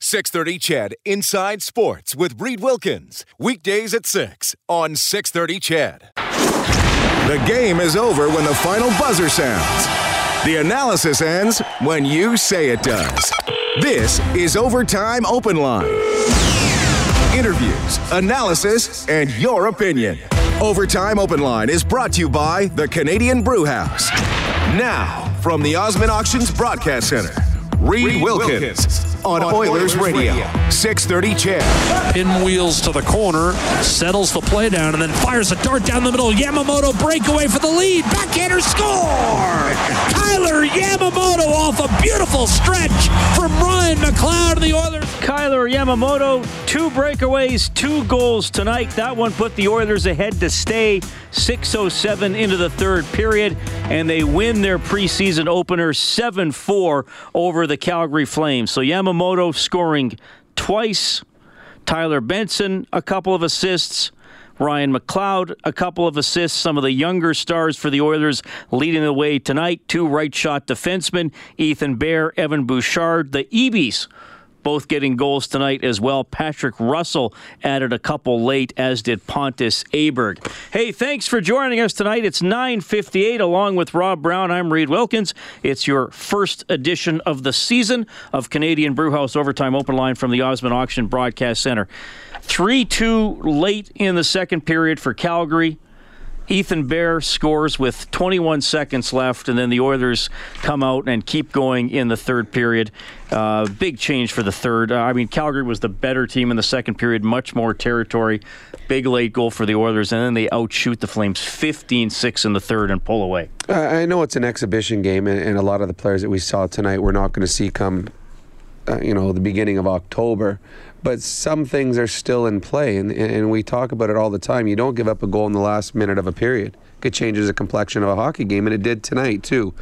630 CHED Inside Sports with Reed Wilkins. Weekdays at 6 on 630 CHED. The game is over when the final buzzer sounds. The analysis ends when you say it does. This is Overtime Open Line. Interviews, analysis, and your opinion. Overtime Open Line is brought to you by the Canadian Brew House. Now, from the Osmond Auctions Broadcast Center, Reed Wilkins on Oilers Radio, 630 CHED. Pinwheels to the corner, settles the play down, and then fires a dart down the middle. Yamamoto breakaway for the lead. Backhander score! Kailer Yamamoto off a beautiful stretch from Ryan McLeod and the Oilers. Kailer Yamamoto, two breakaways, two goals tonight. That one put the Oilers ahead to stay 6.07 into the third period, and they win their preseason opener 7 4 over the Calgary Flames. So Yamamoto scoring twice, Tyler Benson, a couple of assists. Ryan McLeod, a couple of assists. Some of the younger stars for the Oilers leading the way tonight. Two right shot defensemen, Ethan Bear, Evan Bouchard. The Ebies both getting goals tonight as well. Patrick Russell added a couple late, as did Pontus Aberg. Hey, thanks for joining us tonight. It's 9:58. Along with Rob Brown, I'm Reed Wilkins. It's your first edition of the season of Canadian Brewhouse Overtime Open Line from the Osmond Auction Broadcast Center. 3-2 late in the second period for Calgary. Ethan Bear scores with 21 seconds left, and then the Oilers come out and keep going in the third period. Uh, big change for the third. Uh, I mean, Calgary was the better team in the second period, much more territory. Big late goal for the Oilers, and then they outshoot the Flames 15 6 in the third and pull away. I know it's an exhibition game, and, and a lot of the players that we saw tonight we're not going to see come, uh, you know, the beginning of October but some things are still in play, and, and we talk about it all the time. You don't give up a goal in the last minute of a period. It changes the complexion of a hockey game, and it did tonight too.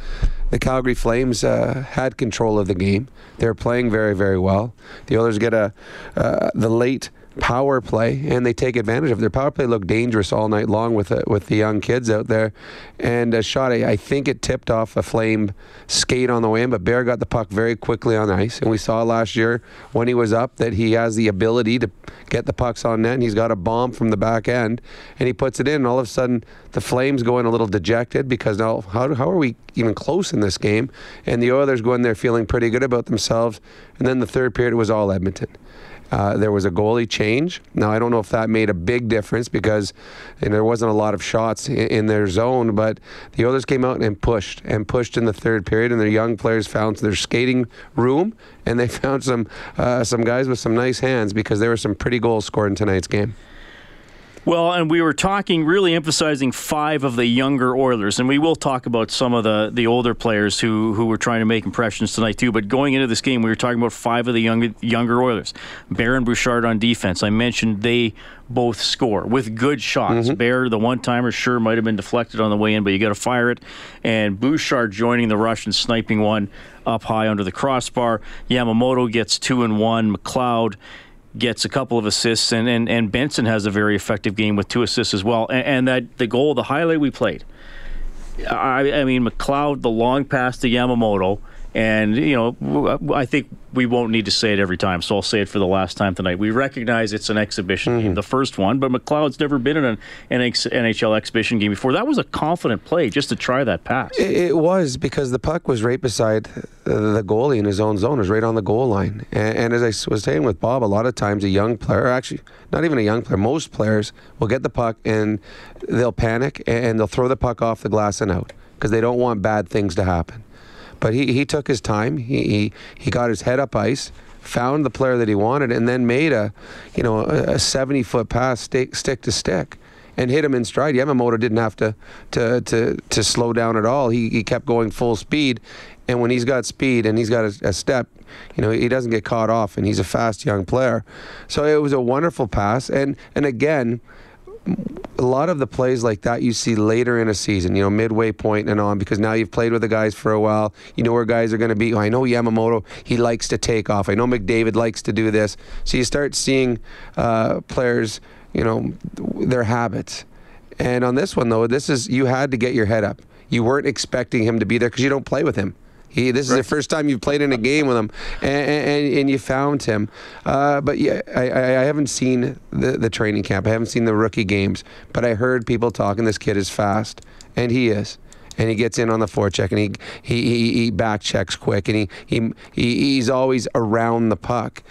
The Calgary Flames uh, had control of the game. They're playing very, very well. The Oilers get a uh, the late power play, and they take advantage of. Their power play looked dangerous all night long with the, with the young kids out there. And a shot, I, I think it tipped off a flame skate on the way in, but Bear got the puck very quickly on ice. And we saw last year when he was up that he has the ability to get the pucks on net, and he's got a bomb from the back end, and he puts it in. And all of a sudden, the Flames going a little dejected because now how, how are we even close in this game? And the Oilers going there feeling pretty good about themselves. And then the third period was all Edmonton. Uh, there was a goalie change. Now, I don't know if that made a big difference because there wasn't a lot of shots in, in, their zone, but the Oilers came out and pushed and pushed in the third period, and their young players found their skating room, and they found some uh, some guys with some nice hands because there were some pretty goals scored in tonight's game. Well, and we were talking, really emphasizing five of the younger Oilers, and we will talk about some of the, the older players who, who were trying to make impressions tonight too. But going into this game, we were talking about five of the younger younger Oilers. Baron Bouchard on defense. I mentioned they both score with good shots. Mm-hmm. Bear, the one timer, sure might have been deflected on the way in, but you got to fire it. And Bouchard joining the rush and sniping one up high under the crossbar. Yamamoto gets two and one. McLeod gets a couple of assists, and, and, and Benson has a very effective game with two assists as well. And, and that the goal, the highlight we played. I, I mean, McLeod, the long pass to Yamamoto, and you know, I think we won't need to say it every time, so I'll say it for the last time tonight. We recognize it's an exhibition mm-hmm. game, the first one, but McLeod's never been in an NHL exhibition game before. That was a confident play just to try that pass. It was because the puck was right beside the goalie in his own zone, it was right on the goal line. And, and as I was saying with Bob, a lot of times a young player, actually not even a young player, most players will get the puck and they'll panic and they'll throw the puck off the glass and out because they don't want bad things to happen. But he, he took his time. He, he, he got his head up ice, found the player that he wanted, and then made a, you know, a 70 foot pass stick, stick to stick and hit him in stride. Yamamoto didn't have to to to, to slow down at all. He, he kept going full speed, and when he's got speed and he's got a, a step, you know he doesn't get caught off, and he's a fast young player. So it was a wonderful pass, and and again a lot of the plays like that you see later in a season, you know, midway point and on, because now you've played with the guys for a while. You know where guys are going to be. I know Yamamoto, he likes to take off. I know McDavid likes to do this. So you start seeing uh, players, you know, their habits. And on this one, though, this is, you had to get your head up. You weren't expecting him to be there because you don't play with him. He, this is the first time you've played in a game with him, and, and, and you found him. Uh, but yeah, I, I haven't seen the, the training camp. I haven't seen the rookie games. But I heard people talking. This kid is fast, and he is. And he gets in on the forecheck, and he he, he, he back checks quick, and he, he he he's always around the puck.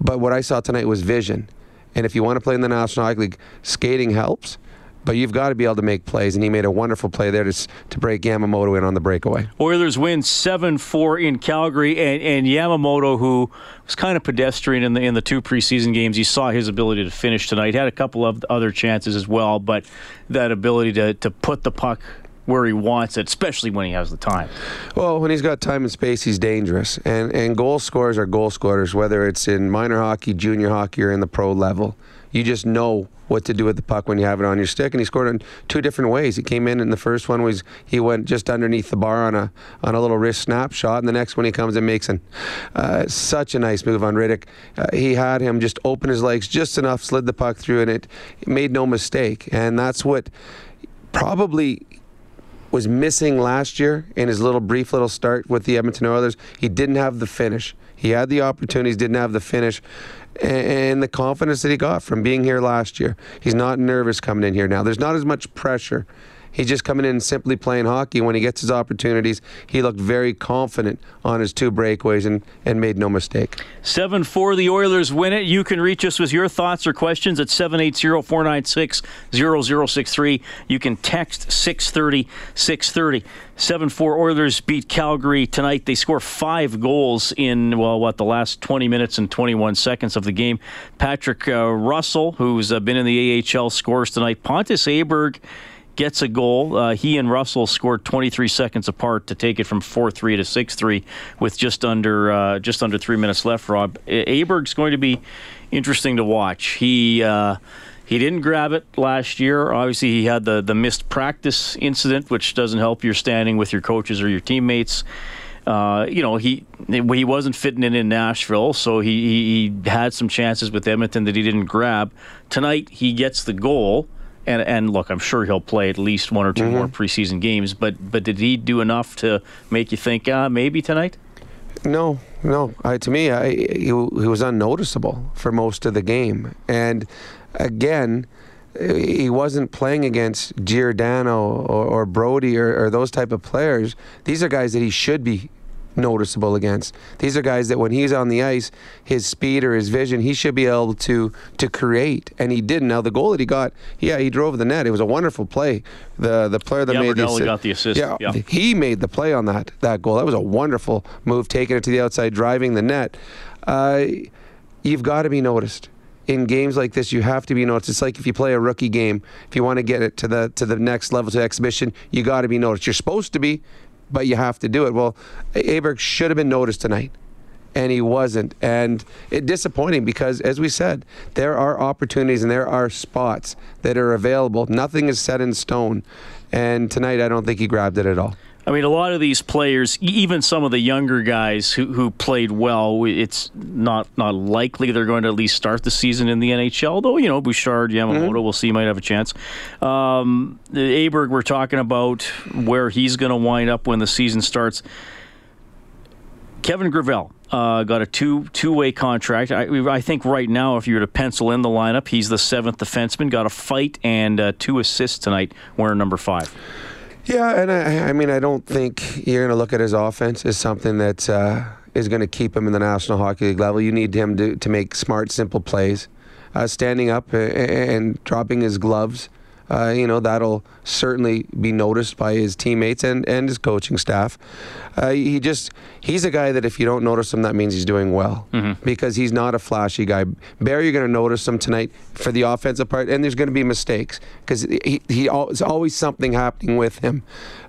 But what I saw tonight was vision. And if you want to play in the National Hockey League, skating helps but you've got to be able to make plays, and he made a wonderful play there to, to break Yamamoto in on the breakaway. Oilers win 7 4 in Calgary, and, and Yamamoto, who was kind of pedestrian in the, in the two preseason games, you saw his ability to finish tonight. Had a couple of other chances as well, but that ability to, to put the puck where he wants it, especially when he has the time. Well, when he's got time and space, he's dangerous. And and goal scorers are goal scorers, whether it's in minor hockey, junior hockey, or in the pro level. You just know what to do with the puck when you have it on your stick. And he scored in two different ways. He came in, and the first one was he went just underneath the bar on a on a little wrist snapshot, and the next one he comes and makes an uh, such a nice move on Rittich. Uh, he had him just open his legs just enough, slid the puck through, and it, it made no mistake. And that's what probably was missing last year in his little brief little start with the Edmonton Oilers. He didn't have the finish. He had the opportunities, didn't have the finish and the confidence that he got from being here last year. He's not nervous coming in here now. There's not as much pressure. He's just coming in and simply playing hockey. When he gets his opportunities, he looked very confident on his two breakaways and, and made no mistake. 7 4, the Oilers win it. You can reach us with your thoughts or questions at 780 496 0063. You can text 630 630. 7 4 Oilers beat Calgary tonight. They score five goals in, well, what, the last 20 minutes and 21 seconds of the game. Patrick uh, Russell, who's uh, been in the AHL, scores tonight. Pontus Aberg gets a goal. Uh, he and Russell scored 23 seconds apart to take it from 4-3 to 6-3 with just under uh, just under three minutes left. Rob Aberg's going to be interesting to watch. He. Uh, he didn't grab it last year. Obviously, he had the, the missed practice incident, which doesn't help your standing with your coaches or your teammates. Uh, you know, he he wasn't fitting in in Nashville, so he, he had some chances with Edmonton that he didn't grab. Tonight, he gets the goal. And, and look, I'm sure he'll play at least one or 2 mm-hmm. more preseason games. But but did he do enough to make you think uh, maybe tonight? No, no. I, to me, I, he, he was unnoticeable for most of the game. And again, he wasn't playing against Giordano or, or Brodie or, or, those type of players. These are guys that he should be noticeable against. These are guys that when he's on the ice, his speed or his vision, he should be able to to create, and he didn't. Now the goal that he got, yeah, he drove the net. It was a wonderful play. The the player that yeah, made the, got the assist. Yeah, yeah, he made the play on that that goal. That was a wonderful move, taking it to the outside, driving the net. Uh, you've got to be noticed in games like this, you have to be noticed. It's like if you play a rookie game, if you want to get it to the to the next level to exhibition, you got to be noticed. You're supposed to be, but you have to do it. Well, Aberg should have been noticed tonight, and he wasn't. And it disappointing because, as we said, there are opportunities and there are spots that are available. Nothing is set in stone, and tonight I don't think he grabbed it at all. I mean, a lot of these players, even some of the younger guys who, who played well, it's not not likely they're going to at least start the season in the NHL. Though you know, Bouchard, Yamamoto, mm-hmm. we'll see, might have a chance. Um, Aberg, we're talking about where he's going to wind up when the season starts. Kevin Gravel uh, got a two two way contract. I, I, think right now, if you were to pencil in the lineup, he's the seventh defenseman. Got a fight and uh, two assists tonight, wearing number five. Yeah, and I, I mean, I don't think you're going to look at his offense as something that uh, is going to keep him in the National Hockey League level. You need him to, to make smart, simple plays, uh, standing up and, and dropping his gloves. Uh, you know that'll certainly be noticed by his teammates and, and his coaching staff. Uh, he just he's a guy that if you don't notice him, that means he's doing well Mm-hmm. because he's not a flashy guy. Bear, you're going to notice him tonight for the offensive part, and there's going to be mistakes because he, he there's always something happening with him.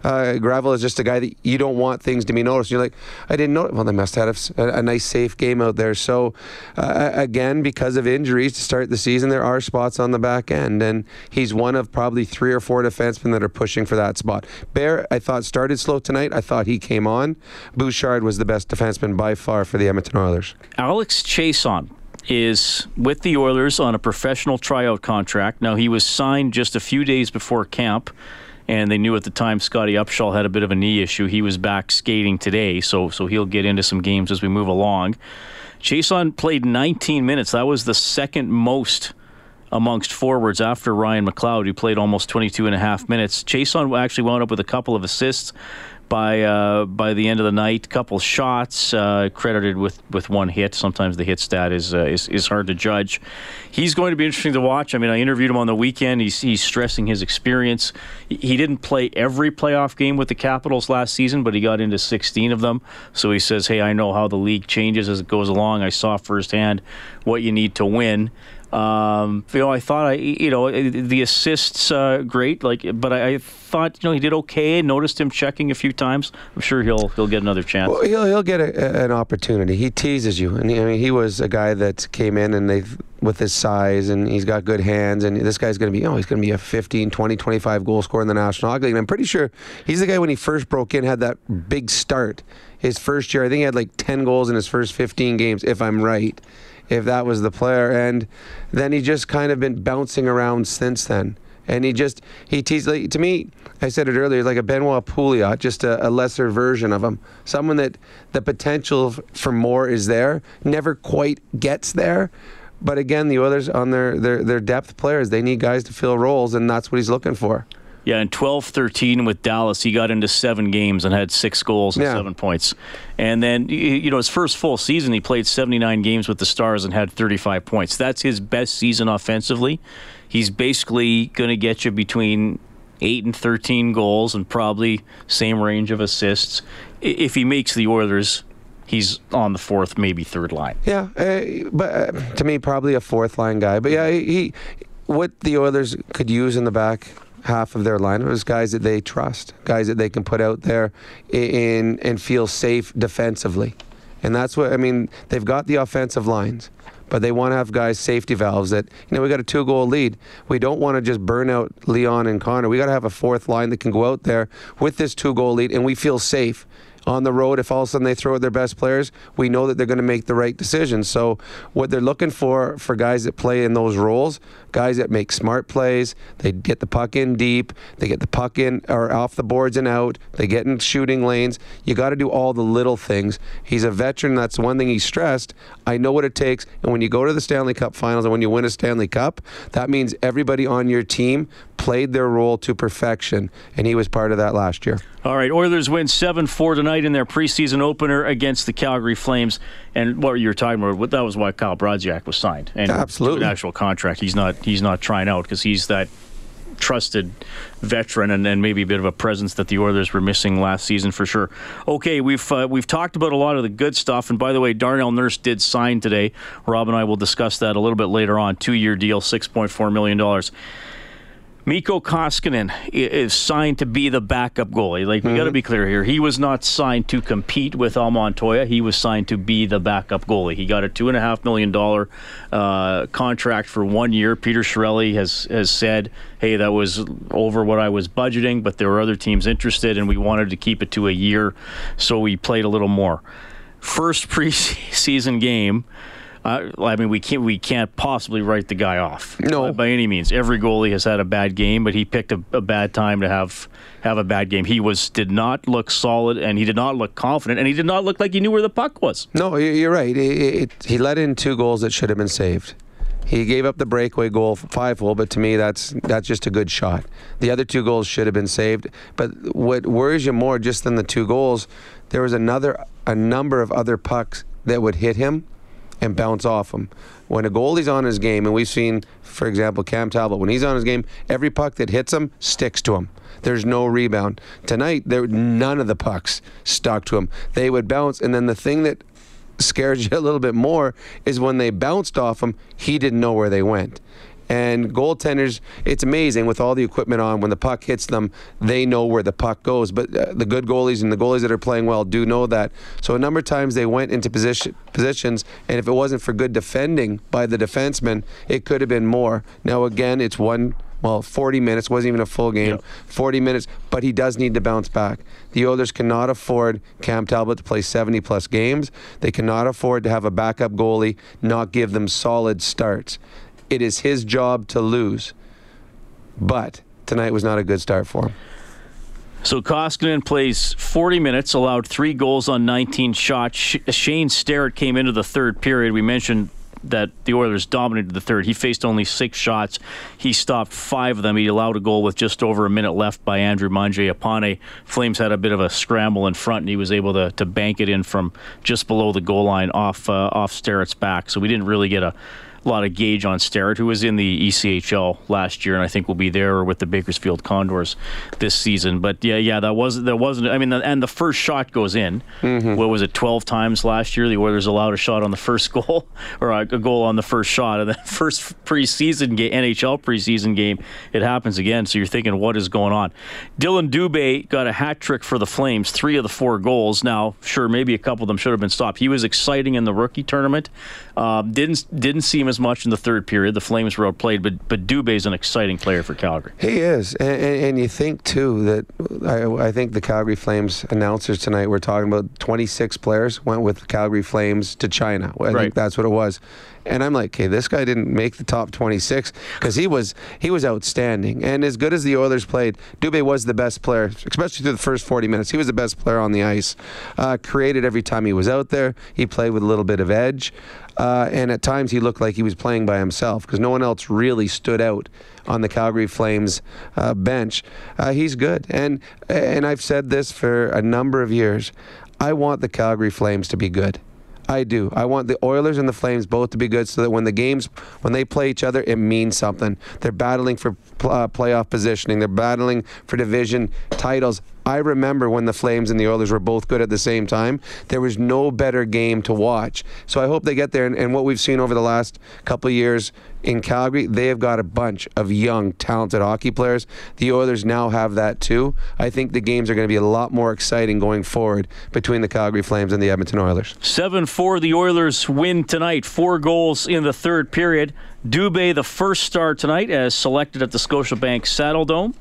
Uh, Gravel is just a guy that you don't want things to be noticed. You're like, I didn't know. Well, they must have a, a nice safe game out there. So uh, again, because of injuries to start the season, there are spots on the back end, and he's one of probably three or four defensemen that are pushing for that spot. Bear, I thought started slow tonight. I thought he came on. Bouchard was the best defenseman by far for the Edmonton Oilers. Alex Chiasson is with the Oilers on a professional tryout contract. Now, he was signed just a few days before camp, and they knew at the time Scottie Upshall had a bit of a knee issue. He was back skating today, so so he'll get into some games as we move along. Chiasson played 19 minutes. That was the second most amongst forwards after Ryan McLeod, who played almost 22 and a half minutes. Chiasson actually wound up with a couple of assists by uh, by the end of the night. Couple shots uh, credited with, with one hit. Sometimes the hit stat is, uh, is is hard to judge. He's going to be interesting to watch. I mean, I interviewed him on the weekend. He's he's stressing his experience. He- He didn't play every playoff game with the Capitals last season, but he got into 16 of them. So he says, "Hey, I know how the league changes as it goes along. I saw firsthand what you need to win." Um, you know, I thought I, you know, the assists uh, great, like, but I, I thought, you know, he did okay. Noticed him checking a few times. I'm sure he'll he'll get another chance. Well, he'll he'll get a, an opportunity. He teases you, and he, I mean, he was a guy that came in and they with his size and he's got good hands and this guy's going to be oh he's going to be a 15 20 25 goal scorer in the national hockey league and i'm pretty sure he's the guy when he first broke in had that big start his first year i think he had like 10 goals in his first 15 games if i'm right if that was the player. And then he just kind of been bouncing around since then. And he just he teased like, to me i said it earlier like a benoit pouliot just a, a lesser version of him. Someone that the potential for more is there never quite gets there. But again the others on their, their their depth players they need guys to fill roles and that's what he's looking for Yeah, in 12 13 with Dallas, he got into seven games and had six goals and Yeah. seven points. And then, you know, his first full season, he played 79 games with the Stars and had 35 points. That's his best season offensively. He's basically going to get you between 8 and 13 goals and probably same range of assists. If he makes the Oilers, he's on the fourth, maybe third line. Yeah, uh, but uh, to me, probably a fourth line guy. But yeah, he, he what the Oilers could use in the back half of their line was guys that they trust, guys that they can put out there in and feel safe defensively, and that's what I mean. They've got the offensive lines. But they want to have guys safety valves that you know we got a two goal lead. We don't want to just burn out Leon and Connor. We got to have a fourth line that can go out there with this two goal lead and we feel safe on the road, if all of a sudden they throw their best players, we know that they're going to make the right decisions. So, what they're looking for for guys that play in those roles, guys that make smart plays, they get the puck in deep, they get the puck in or off the boards and out, they get in shooting lanes. You got to do all the little things. He's a veteran. That's one thing he stressed. I know what it takes. And when you go to the Stanley Cup finals and when you win a Stanley Cup, that means everybody on your team played their role to perfection. And he was part of that last year. All right, Oilers win 7 4 tonight in their preseason opener against the Calgary Flames. And what you were talking about, that was why Kyle Brodziak was signed. And Absolutely. an actual contract. He's not he's not trying out because he's that trusted veteran and, and maybe a bit of a presence that the Oilers were missing last season for sure. Okay, we've uh, we've talked about a lot of the good stuff, and by the way, Darnell Nurse did sign today. Rob and I will discuss that a little bit later on. Two year deal, six point four million dollars. Mikko Koskinen is signed to be the backup goalie. Like we got to be clear here, he was not signed to compete with Al Montoya. He was signed to be the backup goalie. He got a two and a half million dollar uh, contract for one year. Peter Chiarelli has has said, "Hey, that was over what I was budgeting, but there were other teams interested, and we wanted to keep it to a year, so we played a little more." First preseason game. Uh, I mean, we can't we can't possibly write the guy off. No. by, any means. Every goalie has had a bad game, but he picked a, a bad time to have have a bad game. He was did not look solid, and he did not look confident, and he did not look like he knew where the puck was. No, you're right. It, it, he let in two goals that should have been saved. He gave up the breakaway goal, five hole, but to me, that's that's just a good shot. The other two goals should have been saved. But what worries you more, just than the two goals, there was another, a number of other pucks that would hit him and bounce off him. When a goalie's on his game, and we've seen, for example, Cam Talbot, when he's on his game, every puck that hits him sticks to him. There's no rebound. Tonight, there none of the pucks stuck to him. They would bounce, and then the thing that scares you a little bit more is when they bounced off him, he didn't know where they went. And goaltenders, it's amazing with all the equipment on. When the puck hits them, they know where the puck goes. But uh, the good goalies and the goalies that are playing well do know that. So a number of times they went into position, positions, and if it wasn't for good defending by the defenseman, it could have been more. Now again, it's one well, 40 minutes wasn't even a full game. Yep. 40 minutes, but he does need to bounce back. The Oilers cannot afford Cam Talbot to play 70 plus games. They cannot afford to have a backup goalie not give them solid starts. It is his job to lose. But tonight was not a good start for him. So Koskinen plays 40 minutes, allowed three goals on 19 shots. Shane Starrett came into the third period. We mentioned that the Oilers dominated the third. He faced only six shots. He stopped five of them. He allowed a goal with just over a minute left by Andrew Mangiapane. Flames had a bit of a scramble in front, and he was able to, to bank it in from just below the goal line off uh, off Starrett's back. So we didn't really get a a lot of gauge on Starrett, who was in the ECHL last year, and I think will be there with the Bakersfield Condors this season. But yeah, yeah, that was that wasn't. I mean, the, and the first shot goes in. Mm-hmm. What was it? Twelve times last year, the Oilers allowed a shot on the first goal or a, goal on the first shot, and the first preseason game, NHL preseason game, it happens again. So you're thinking, what is going on? Dylan Dubé got a hat trick for the Flames, three of the four goals. Now, sure, maybe a couple of them should have been stopped. He was exciting in the rookie tournament. Uh, didn't didn't see him as much in the third period. The Flames were outplayed, but but is an exciting player for Calgary. He is, and, and, and you think too that I, I, think the Calgary Flames announcers tonight were talking about 26 players went with the Calgary Flames to China. I right. think that's what it was. And I'm like, okay, this guy didn't make the top 26 because he was he was outstanding. And as good as the Oilers played, Dubé was the best player, especially through the first 40 minutes. He was the best player on the ice. Uh, created every time he was out there. He played with a little bit of edge, uh, and at times he looked like he was playing by himself because no one else really stood out on the Calgary Flames uh, bench. Uh, he's good, and and I've said this for a number of years. I want the Calgary Flames to be good. I do. I want the Oilers and the Flames both to be good so that when the games, when they play each other, it means something. They're battling for uh, playoff positioning, they're battling for division titles. I remember when the Flames and the Oilers were both good at the same time. There was no better game to watch. So I hope they get there. And, and what we've seen over the last couple years in Calgary, they have got a bunch of young, talented hockey players. The Oilers now have that too. I think the games are going to be a lot more exciting going forward between the Calgary Flames and the Edmonton Oilers. 7 4, the Oilers win tonight. Four goals in the third period. Dubé, the first star tonight, as selected at the Scotiabank Saddledome.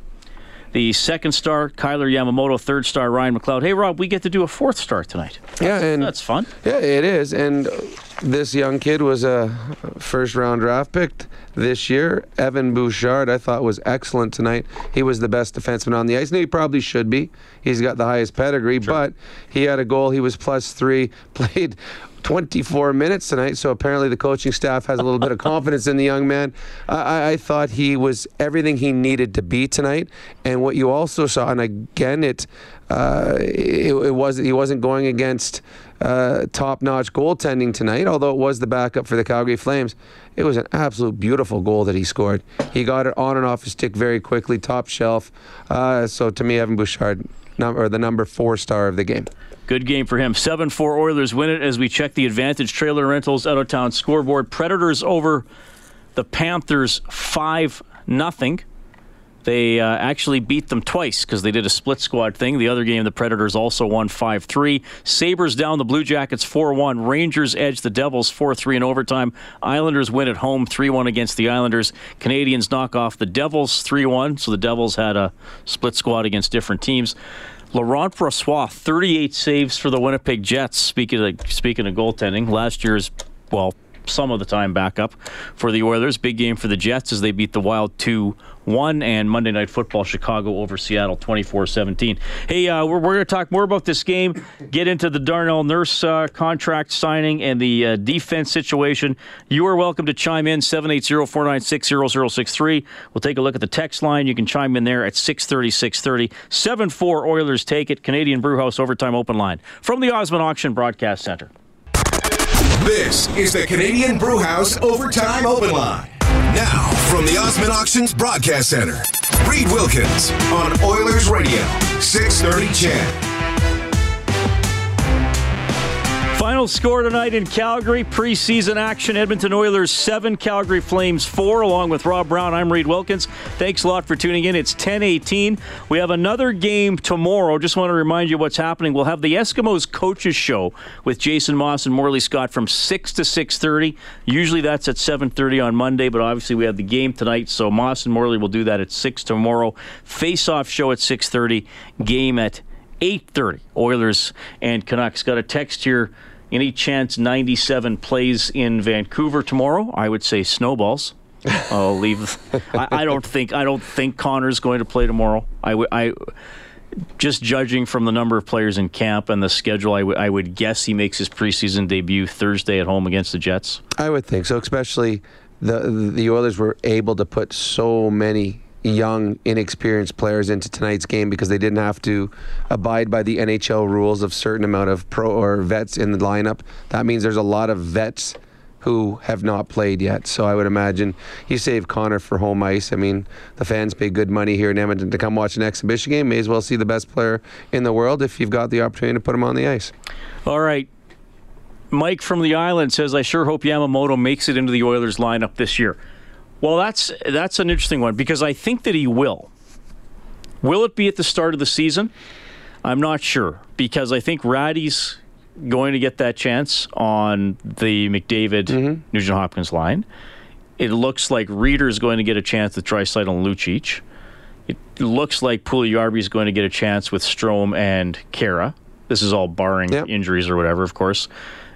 The second star, Kailer Yamamoto. Third star, Ryan McLeod. Hey, Rob, we get to do a fourth star tonight. Yeah, and that's fun. Yeah, it is. And this young kid was a first round draft pick this year. Evan Bouchard, I thought, was excellent tonight. He was the best defenseman on the ice, and he probably should be. He's got the highest pedigree, sure. but he had a goal. He was plus three, played 24 minutes tonight, so apparently the coaching staff has a little bit of confidence in the young man. I, I, thought he was everything he needed to be tonight, and what you also saw, and again, it uh, it, it was he wasn't going against uh, top-notch goaltending tonight, although it was the backup for the Calgary Flames. It was an absolute beautiful goal that he scored. He got it on and off his stick very quickly, top shelf. Uh, so to me, Evan Bouchard, number the number four star of the game. Good game for him. 7 4 Oilers win it as we check the Advantage Trailer Rentals out of town scoreboard. Predators over the Panthers 5 0. They uh, actually beat them twice because they did a split squad thing. The other game, the Predators also won 5 3. Sabres down the Blue Jackets 4 1. Rangers edge the Devils 4 3 in overtime. Islanders win at home 3 1 against the Islanders. Canadiens knock off the Devils 3 1. So the Devils had a split squad against different teams. Laurent Brossoit, 38 saves for the Winnipeg Jets. Speaking of, speaking of goaltending, last year's, well, some of the time backup for the Oilers. Big game for the Jets as they beat the Wild 2 1 and Monday Night Football Chicago over Seattle 24 17. Hey, uh, we're, we're going to talk more about this game, get into the Darnell Nurse uh, contract signing and the uh, defense situation. You are welcome to chime in 780 496 0063. We'll take a look at the text line. You can chime in there at 630 630. 7 4 Oilers take it. Canadian Brewhouse Overtime Open Line from the Osmond Auction Broadcast Center. This is the Canadian Brewhouse Overtime Open Line. Now, from the Osmond Auctions Broadcast Center, Reed Wilkins on Oilers Radio, 630 CHED. Final score tonight in Calgary. Preseason action Edmonton Oilers 7, Calgary Flames 4. Along with Rob Brown, I'm Reed Wilkins. Thanks a lot for tuning in. It's 10 18. We have another game tomorrow. Just want to remind you what's happening. We'll have the Eskimos Coaches Show with Jason Maas and Morley Scott from 6 to 6.30. Usually that's at 7.30 on Monday, but obviously we have the game tonight, so Moss and Morley will do that at 6 tomorrow. Face-off show at 6.30. Game at 8.30. Oilers and Canucks. Got a text here any chance 97 plays in Vancouver tomorrow? I would say snowballs. I'll leave. I, I, don't think I don't think Connor's going to play tomorrow. I, I just judging from the number of players in camp and the schedule, I, w- I would guess he makes his preseason debut Thursday at home against the Jets. I would think so, especially the the Oilers were able to put so many young, inexperienced players into tonight's game because they didn't have to abide by the NHL rules of certain amount of pro or vets in the lineup. That means there's a lot of vets who have not played yet. So I would imagine you save Connor for home ice. I mean, the fans pay good money here in Edmonton to come watch an exhibition game. May as well see the best player in the world if you've got the opportunity to put him on the ice. All right. Mike from the island says, I sure hope Yamamoto makes it into the Oilers lineup this year. Well, that's that's an interesting one because I think that he will. Will it be at the start of the season? I'm not sure because I think Rattie's going to get that chance on the McDavid mm-hmm. Nugent Hopkins line. It looks like Rieder is going to get a chance with Draisaitl and Lucic. It looks like Puljujarvi is going to get a chance with Strome and Kara. This is all barring yep. injuries or whatever, of course.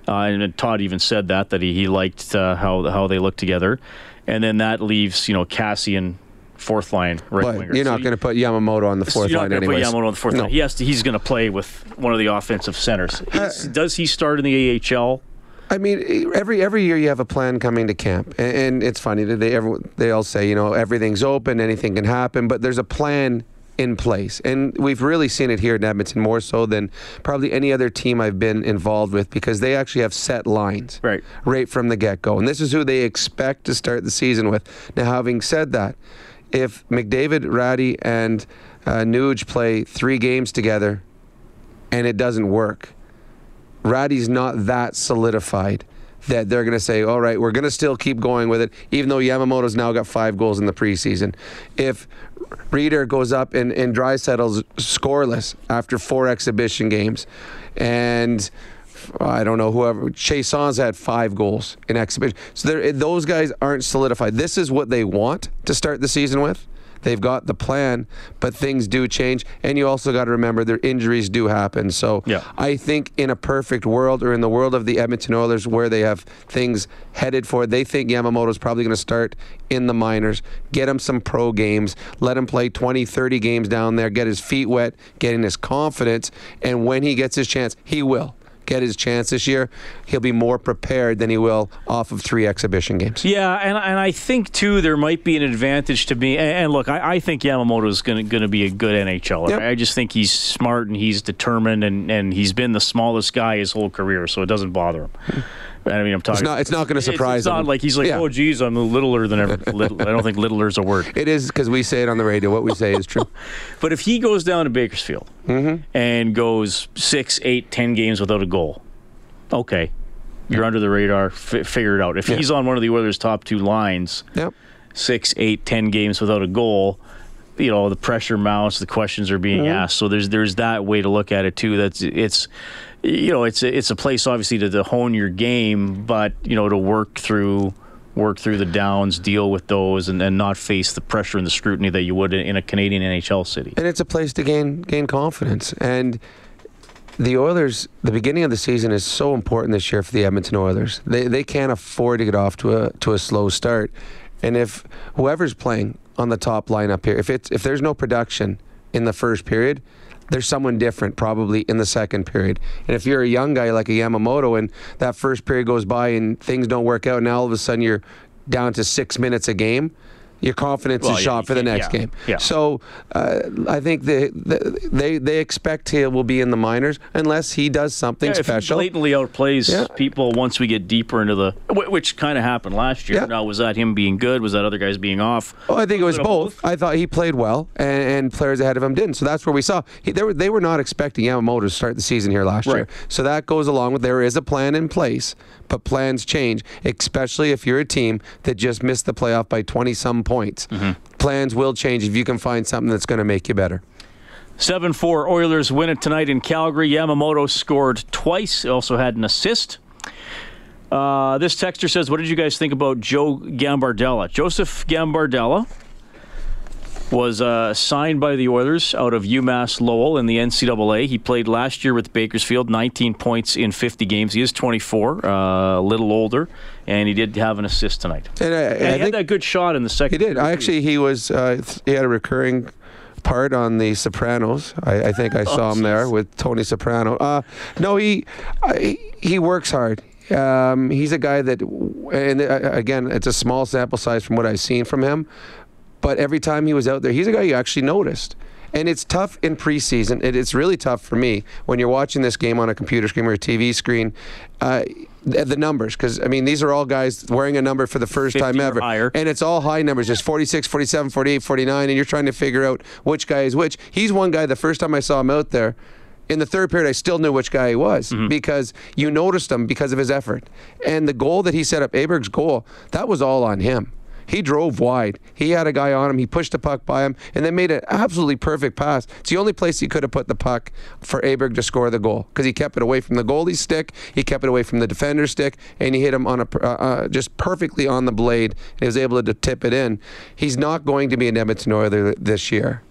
Uh, and Todd even said that that he, he liked uh, how how they look together and then that leaves you know Kassian fourth line right but winger. You're not so going to put Yamamoto on the fourth you're line not anyway. Put Yamamoto on the fourth no. line. He has to, he's going to play with one of the offensive centers. Uh, does he start in the AHL? I mean, every every year you have a plan coming to camp, and, and it's funny that they every, they all say you know everything's open, anything can happen, but there's a plan in place. And we've really seen it here in Edmonton more so than probably any other team I've been involved with because they actually have set lines right, right from the get go. And this is who they expect to start the season with. Now, having said that, if McDavid, Rattie, and uh, Nuge play three games together and it doesn't work, Rattie's not that solidified that they're going to say, all right, we're going to still keep going with it, even though Yamamoto's now got five goals in the preseason. If Rieder goes up and, and Draisaitl's scoreless after four exhibition games, and I don't know whoever Chiasson's had five goals in exhibition. So those guys aren't solidified. This is what they want to start the season with. They've got the plan, but things do change. And you also got to remember their injuries do happen. So yeah. I think in a perfect world or in the world of the Edmonton Oilers where they have things headed for, they think Yamamoto's probably going to start in the minors, get him some pro games, let him play 20, 30 games down there, get his feet wet, getting his confidence. And when he gets his chance, he will get his chance this year, he'll be more prepared than he will off of three exhibition games. Yeah, and, and I think too there might be an advantage to me. And, and look, I, I, think Yamamoto is going to be a good NHLer. Yep. I just think he's smart and he's determined, and, and he's been the smallest guy his whole career, so it doesn't bother him. I mean, I'm talking. It's not. It's not going to surprise it's, it's not like he's like, yeah. oh, geez, I'm littler than ever. Little, I don't think littler is a word. It is because we say it on the radio. What we say is true. but if he goes down to Bakersfield mm-hmm. and goes six, eight, ten games without a goal, okay, you're under the radar. F- figure it out. If yeah. he's on one of the Oilers' top two lines, yep. six, eight, ten games without a goal, you know the pressure mounts. The questions are being mm-hmm. asked. So there's there's that way to look at it too. That's it's you know it's a, it's a place obviously to, to hone your game, but you know to work through work through the downs, deal with those, and, and not face the pressure and the scrutiny that you would in, a Canadian NHL city. And it's a place to gain gain confidence and the Oilers, the beginning of the season is so important this year for the Edmonton Oilers. They they can't afford to get off to a to a slow start, and if whoever's playing on the top lineup here, if it's if there's no production in the first period, there's someone different probably in the second period. And if you're a young guy like a Yamamoto and that first period goes by and things don't work out, now all of a sudden you're down to six minutes a game, your confidence Well, is yeah, shot for the next yeah, game. yeah. So uh, I think they, they they expect he will be in the minors unless he does something Yeah, if he blatantly outplays Yeah. people once we get deeper into the, which kind of happened last year. Yeah. Now, was that him being good? Was that other guys being off? Oh, I think it was bit of both. I thought he played well, and, and players ahead of him didn't. So that's where we saw he, they were they were not expecting Yamamoto to start the season here last year. So that goes along with there is a plan in place, but plans change, especially if you're a team that just missed the playoff by 20 some points. Plans will change if you can find something that's going to make you better. 7 4 Oilers win it tonight in Calgary. Yamamoto scored twice, also had an assist. Uh, this texter says, What did you guys think about Joe Gambardella? Joseph Gambardella was uh, signed by the Oilers out of UMass Lowell in the NCAA. He played last year with Bakersfield, 19 points in 50 games. He is 24, uh, a little older, and he did have an assist tonight. And I, And I he had that good shot in the second. he did. I actually he was uh, he had a recurring part on The Sopranos. I, I think I saw him there with Tony Soprano. Uh, no, he I, he works hard. Um, he's a guy that, and uh, again, it's a small sample size from what I've seen from him. But every time he was out there, he's a guy you actually noticed. And it's tough in preseason. It, it's really tough for me when you're watching this game on a computer screen or a TV screen. Uh, the, the numbers, because I mean, these are all guys wearing a number for the first time ever. higher. And it's all high numbers, just 46, 47, 48, 49, and you're trying to figure out which guy is which. He's one guy, the first time I saw him out there, in the third period, I still knew which guy he was because you noticed him because of his effort. And the goal that he set up, Aberg's goal, that was all on him. He drove wide. He had a guy on him. He pushed the puck by him and then made an absolutely perfect pass. It's the only place he could have put the puck for Aberg to score the goal because he kept it away from the goalie's stick, he kept it away from the defender's stick, and he hit him on a uh, uh, just perfectly on the blade. And he was able to tip it in. He's not going to be an Edmonton Oiler this year.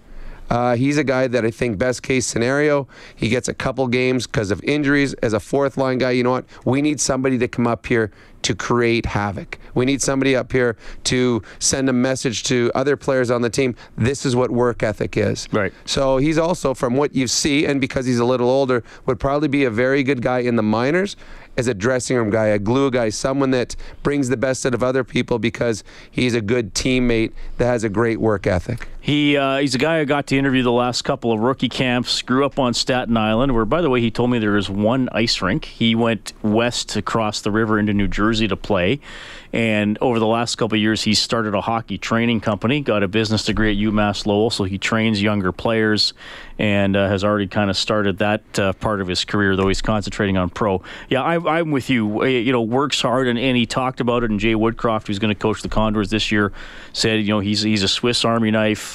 Uh, he's a guy that I think best case scenario, he gets a couple games because of injuries. As a fourth line guy, you know what? We need somebody to come up here to create havoc. We need somebody up here to send a message to other players on the team. This is what work ethic is. Right. So he's also, from what you see, and because he's a little older, would probably be a very good guy in the minors as a dressing room guy, a glue guy, someone that brings the best out of other people because he's a good teammate that has a great work ethic. He uh, he's a guy I got to interview the last couple of rookie camps. Grew up on Staten Island, where by the way he told me there is one ice rink. He went west across the river into New Jersey to play, and over the last couple of years he started a hockey training company. Got a business degree at UMass Lowell, so he trains younger players, and uh, has already kind of started that uh, part of his career. Though he's concentrating on pro. Yeah, I, I'm with you. Uh, You know, works hard, and, and he talked about it. And Jay Woodcroft, who's going to coach the Condors this year, said you know he's he's a Swiss Army knife.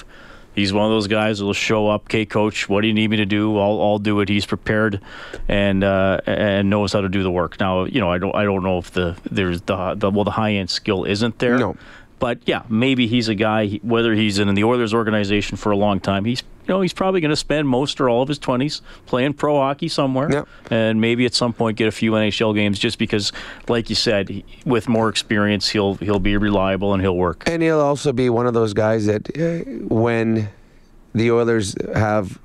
He's one of those guys that'll show up. Okay, coach, what do you need me to do? I'll, I'll do it. He's prepared and uh, and knows how to do the work. Now, you know, I don't I don't know if the there's the, the well the high end skill isn't there. No. But yeah, maybe he's a guy. Whether he's in the Oilers organization for a long time, he's you know he's probably going to spend most or all of his twenties playing pro hockey somewhere, Yep. and maybe at some point get a few NHL games. Just because, like you said, with more experience, he'll he'll be reliable and he'll work. And he'll also be one of those guys that uh, when the Oilers have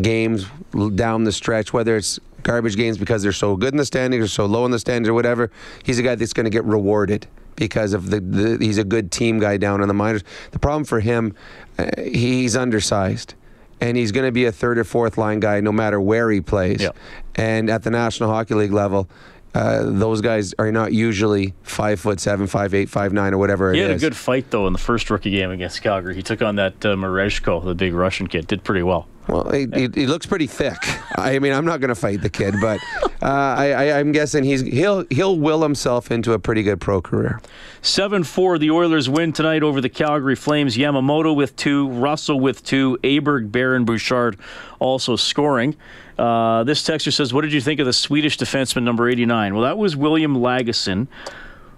games down the stretch, whether it's garbage games because they're so good in the standings or so low in the standings or whatever, he's a guy that's going to get rewarded because of the, the he's a good team guy down in the minors. The problem for him, uh, he's undersized. And he's going to be a third or fourth line guy no matter where he plays. Yep. And at the National Hockey League level, uh, those guys are not usually five foot seven, five eight, five nine, or whatever it He is. had a good fight though in the first rookie game against Calgary. He took on that uh, Merezhko, the big Russian kid. Did pretty well. Well, he, he, he looks pretty thick. I mean, I'm not going to fight the kid, but uh, I, I'm guessing he's he'll he'll will himself into a pretty good pro career. 7 4, the Oilers win tonight over the Calgary Flames. Yamamoto with two, Russell with two, Aberg, Barron, Bouchard also scoring. Uh, this texter says, What did you think of the Swedish defenseman number 89? Well, that was William Lagesson.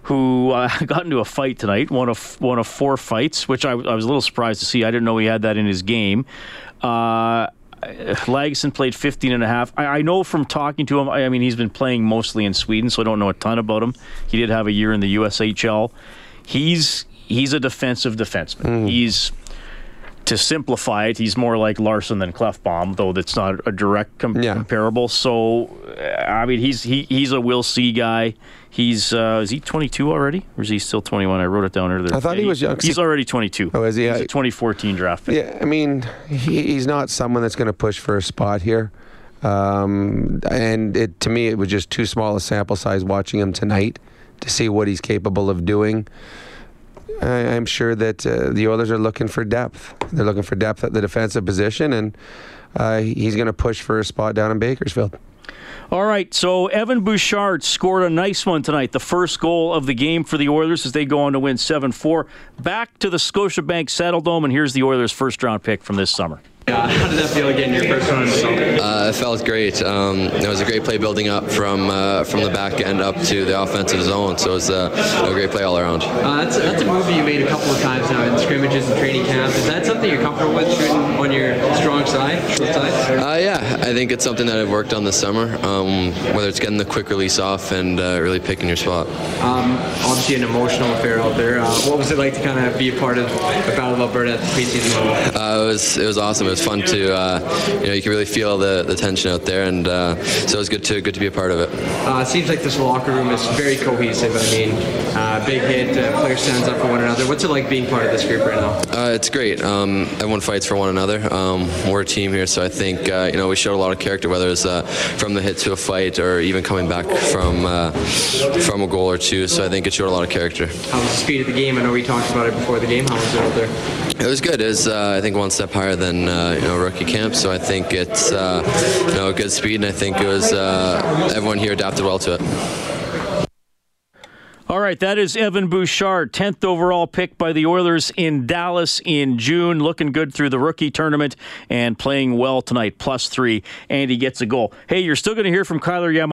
Who uh, got into a fight tonight? One of one of four fights, which I, I was a little surprised to see. I didn't know he had that in his game. Uh, Lagesson played 15 and a half. I, I know from talking to him, I, I mean, he's been playing mostly in Sweden, so I don't know a ton about him. He did have a year in the USHL. He's he's a defensive defenseman. He's to simplify it, he's more like Larsson than Klefbom, though that's not a direct com- Yeah. comparable. So, I mean, he's he, he's a will see guy. He's uh, is he 22 already, or is he still 21? I wrote it down earlier. I thought he was young. He's already 22. Oh, is he? He's I- a 2014 draft pick. Yeah, I mean, he, he's not someone that's going to push for a spot here. Um, and it, to me, it was just too small a sample size watching him tonight to see what he's capable of doing. I, I'm sure that uh, the Oilers are looking for depth. They're looking for depth at the defensive position, and uh, he's going to push for a spot down in Bakersfield. All right, so Evan Bouchard scored a nice one tonight, the first goal of the game for the Oilers as they go on to win 7 4. Back to the Scotiabank Saddle Dome, and here's the Oilers' first round pick from this summer. Uh, how did that feel getting your first one? Uh, it felt great. Um, it was a great play building up from uh, from the back end up to the offensive zone. So it was uh, a great play all around. Uh, that's, that's a movie you made a couple of times now in scrimmages and training camp. Is that something you're comfortable with shooting on your strong side, short side? Uh, yeah, I think it's something that I've worked on this summer. Um, whether it's getting the quick release off and uh, really picking your spot. Um, obviously an emotional affair out there. Uh, what was it like to kind of be a part of the Battle of Alberta at the preseason level? Uh, it was it was awesome. It was fun to uh, you know you can really feel the, the tension out there, and uh, so it was good to good to be a part of it. Uh, it seems like this locker room is very cohesive. I mean, uh, big hit, uh, players stands up for one another. What's it like being part of this group right now? Uh, it's great. Um, everyone fights for one another. Um, we're a team here, so I think uh, you know we showed a lot of character, whether it's uh, from the hit to a fight or even coming back from uh, from a goal or two. So I think it showed a lot of character. How was the speed of the game? I know we talked about it before the game. How was it out there? It was good. It was uh, I think one step higher than uh, you know rookie camp, so I think it's uh, you know good speed, and I think it was uh, everyone here adapted well to it. All right, that is Evan Bouchard, 10th overall pick by the Oilers in Dallas in June. Looking good through the rookie tournament and playing well tonight, plus three, and he gets a goal. Hey, you're still going to hear from Kailer Yamamoto.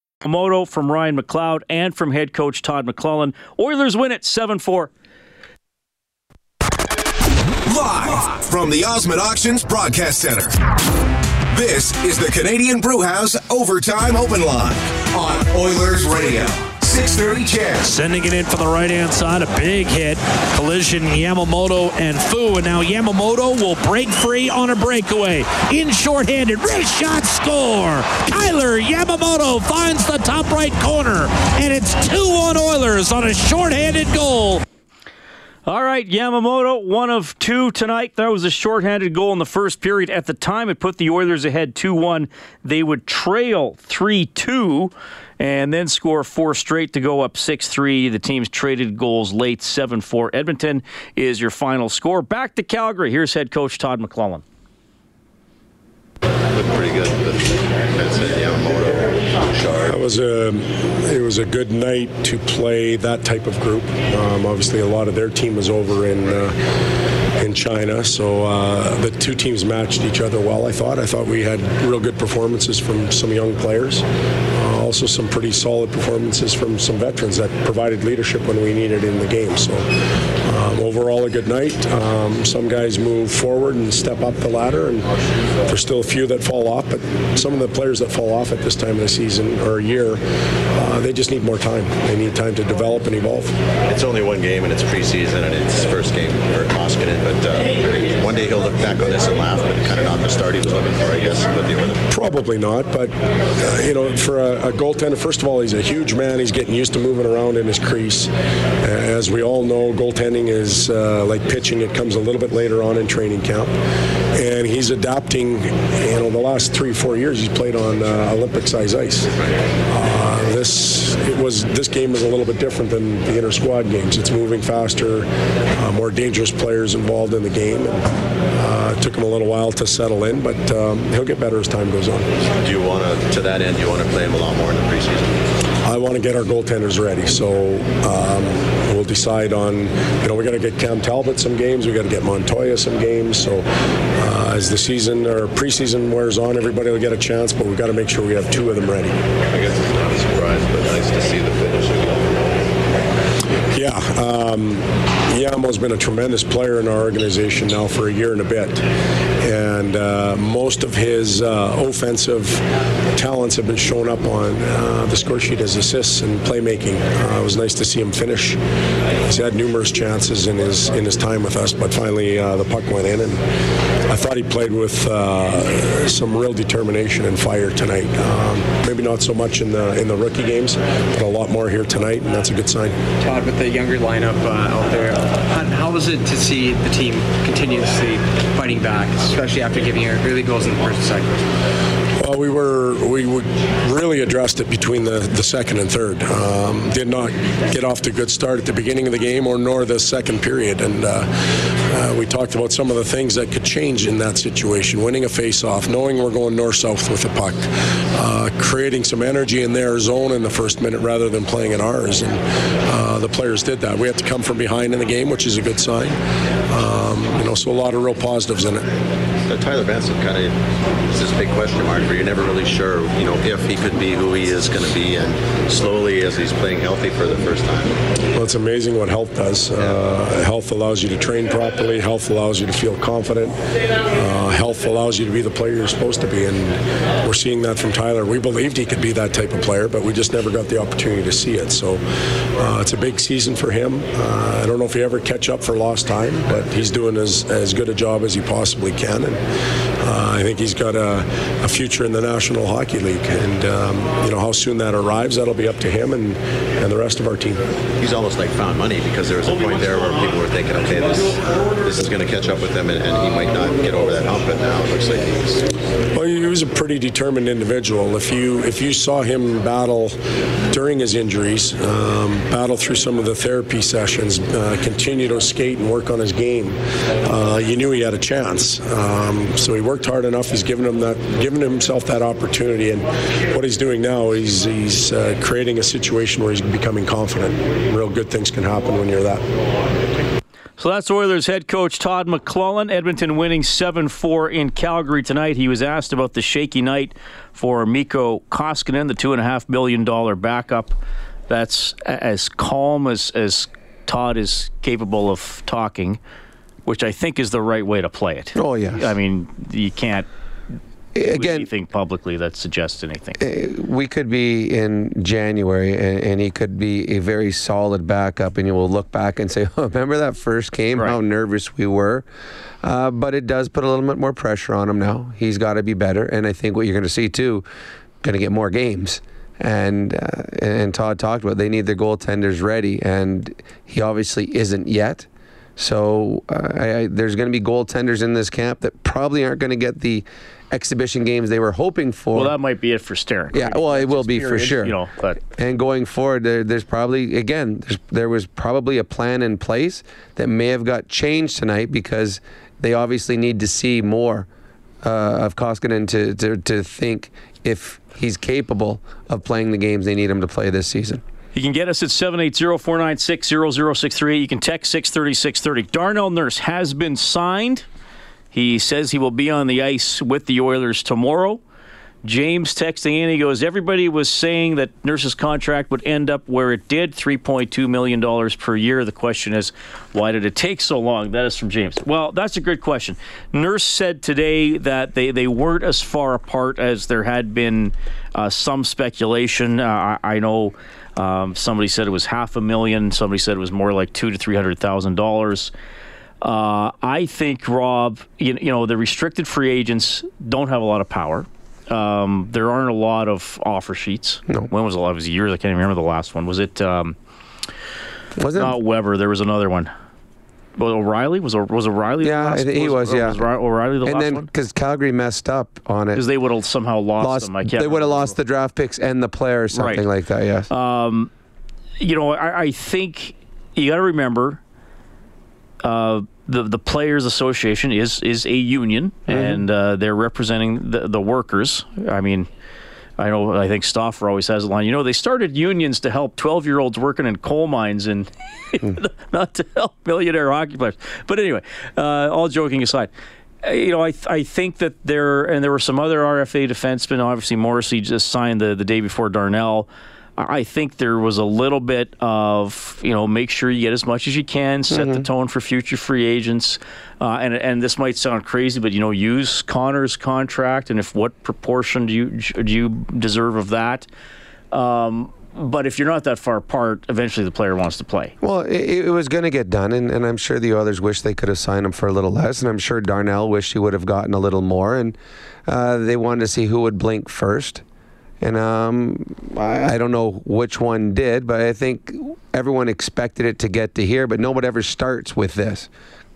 Yamamoto from Ryan McLeod and from head coach Todd McLellan. Oilers win it 7 4. Live from the Osmond Auctions Broadcast Center. This is the Canadian Brewhouse Overtime Open Line on Oilers Radio. 630 CHED. Sending it in from the right hand side, a big hit. Collision Yamamoto and Foo. And now Yamamoto will break free on a breakaway. In shorthanded, wrist shot score. Kailer Yamamoto finds the top right corner. And it's 2 1 Oilers on a shorthanded goal. All right, Yamamoto, one of two tonight. That was a shorthanded goal in the first period. At the time, it put the Oilers ahead 2 1. They would trail 3 2 and then score four straight to go up 6 3. The teams traded goals late 7 4. Edmonton is your final score. Back to Calgary. Here's head coach Todd McLellan. looked pretty good. But that's it. It was a it was a good night to play that type of group. Um, obviously, a lot of their team was over in uh, in China, so uh, the two teams matched each other well. I thought. I thought we had real good performances from some young players. Uh, also, some pretty solid performances from some veterans that provided leadership when we needed in the game. So, um, overall, a good night. Um, some guys move forward and step up the ladder, and there's still a few that fall off. But some of the players that fall off at this time of the season or uh, they just need more time. They need time to develop and evolve. It's only one game and it's preseason and it's first game for Koskinen. But uh, one day he'll look back on this and laugh, but kind of not the start he was looking for, I guess, Probably not, but uh, you know, for a, a goaltender, first of all, he's a huge man. He's getting used to moving around in his crease. As we all know, goaltending is uh, like pitching; it comes a little bit later on in training camp, and he's adapting. You know, the last three, four years, he's played on uh, Olympic-size ice. Uh, this it was this game is a little bit different than the inter squad games. It's moving faster, uh, more dangerous players involved in the game. And, uh, it took him a little while to settle in, but um, he'll get better as time goes on. Do you want to, to that end, do you want to play him a lot more in the preseason? I want to get our goaltenders ready, so um, we'll decide on, you know, we got to get Cam Talbot some games, we got to get Montoya some games. So uh, as the season or preseason wears on, everybody will get a chance, but we've got to make sure we have two of them ready. I guess it's not a surprise, but nice to see the finish again. Yeah, um, Yamo's been a tremendous player in our organization now for a year and a bit, and uh, most of his uh, offensive talents have been shown up on uh, the score sheet as assists and playmaking. Uh, it was nice to see him finish. He's had numerous chances in his in his time with us, but finally uh, the puck went in, and I thought he played with uh, some real determination and fire tonight. Um, maybe not so much in the in the rookie games, but a lot more here tonight, and that's a good sign. Todd, with the younger lineup out there, how, was it to see the team continuously fighting back, especially after giving your early goals in the first second? We were we really addressed it between the, the second and third. Um, did not get off to a good start at the beginning of the game or nor the second period, and uh, uh, we talked about some of the things that could change in that situation. Winning a face-off, knowing we're going north-south with the puck, uh, creating some energy in their zone in the first minute rather than playing in ours, and uh, the players did that. We had to come from behind in the game, which is a good sign. Um, you know, so a lot of real positives in it. Tyler Benson kind of is this big question mark where you're never really sure, you know, if he could be who he is going to be, and slowly as he's playing healthy for the first time. Well, it's amazing what health does. Uh, health allows you to train properly. Health allows you to feel confident. Uh, health allows you to be the player you're supposed to be, and we're seeing that from Tyler. We believed he could be that type of player, but we just never got the opportunity to see it. So uh, it's a big season for him. Uh, I don't know if he ever catch up for lost time, but he's doing as, as good a job as he possibly can, and uh, I think he's got a, a future in the National Hockey League. And um, you know how soon that arrives, that'll be up to him and, and the rest of our team. He's almost like found money because there was a point there where people were thinking, okay, this this is going to catch up with him, and, and he might not get over that hump. But now it looks like he's Well, he was a pretty determined individual. If you if you saw him battle during his injuries, um, battle through some of the therapy sessions, uh, continue to skate and work on his game, uh, you knew he had a chance. Um, so he worked hard enough. He's given him that, given himself that opportunity, and what he's doing now, he's he's uh, creating a situation where he's becoming confident. Real good things can happen when you're that. So that's Oilers head coach Todd McLellan. Edmonton winning 7 4 in Calgary tonight. He was asked about the shaky night for Mikko Koskinen, the $2.5 million backup. That's as calm as, as Todd is capable of talking, which I think is the right way to play it. Oh, yes. I mean, you can't Again, anything publicly that suggests anything. we could be in January and, and he could be a very solid backup, and you will look back and say, oh, remember that first game, how nervous we were? Uh, but it does put a little bit more pressure on him now. He's got to be better. And I think what you're going to see, too, going to get more games. And, uh, and Todd talked about they need their goaltenders ready, and he obviously isn't yet. So uh, I, I, there's going to be goaltenders in this camp that probably aren't going to get the exhibition games they were hoping for. Well, that might be it for Sterling. Yeah, well, it will be for sure. You know, but And going forward, there, there's probably again, there's, there was probably a plan in place that may have got changed tonight because they obviously need to see more uh, of Koskinen to, to to think if he's capable of playing the games they need him to play this season. You can get us at 780-496-0063. You can text 630-630. Darnell Nurse has been signed. He says he will be on the ice with the Oilers tomorrow. James texting in, he goes, Everybody was saying that Nurse's contract would end up where it did, $3.2 million per year. The question is, why did it take so long? That is from James. Well, that's a good question. Nurse said today that they, they weren't as far apart as there had been uh, some speculation. Uh, I, I know um, somebody said it was half a million, somebody said it was more like two to $300,000. Uh, I think, Rob, you, you know, the restricted free agents don't have a lot of power. Um, there aren't a lot of offer sheets. No. When was the last? It was years. I can't even remember the last one. Was it um, was it? not Weber? There was another one. Well, O'Reilly was was O'Reilly. Yeah, the last, he was, or yeah. was O'Reilly the and last then one because Calgary messed up on it, because they would have somehow lost, lost them. I can't they would have lost the draft picks and the player or something Right. like that. Yes. you know, I, I think you got to remember uh, the the players' association is is a union, Mm-hmm. and uh, they're representing the the workers. I mean, I know. I think Stauffer always has a line. You know, they started unions to help 12 year olds working in coal mines and not to help millionaire hockey players. But anyway, uh, all joking aside, uh, you know, I I think that there and there were some other RFA defensemen. Obviously, Morrissey just signed the the day before Darnell. I think there was a little bit of you know make sure you get as much as you can, set mm-hmm. the tone for future free agents, uh, and and this might sound crazy, but you know use Connor's contract and if what proportion do you do you deserve of that. Um, but if you're not that far apart, eventually the player wants to play. Well, it, it was going to get done, and, and, I'm sure the others wish they could have signed him for a little less, and I'm sure Darnell wished he would have gotten a little more, and uh, they wanted to see who would blink first. And um, I, I, don't know which one did, but I think everyone expected it to get to here, but nobody ever starts with this.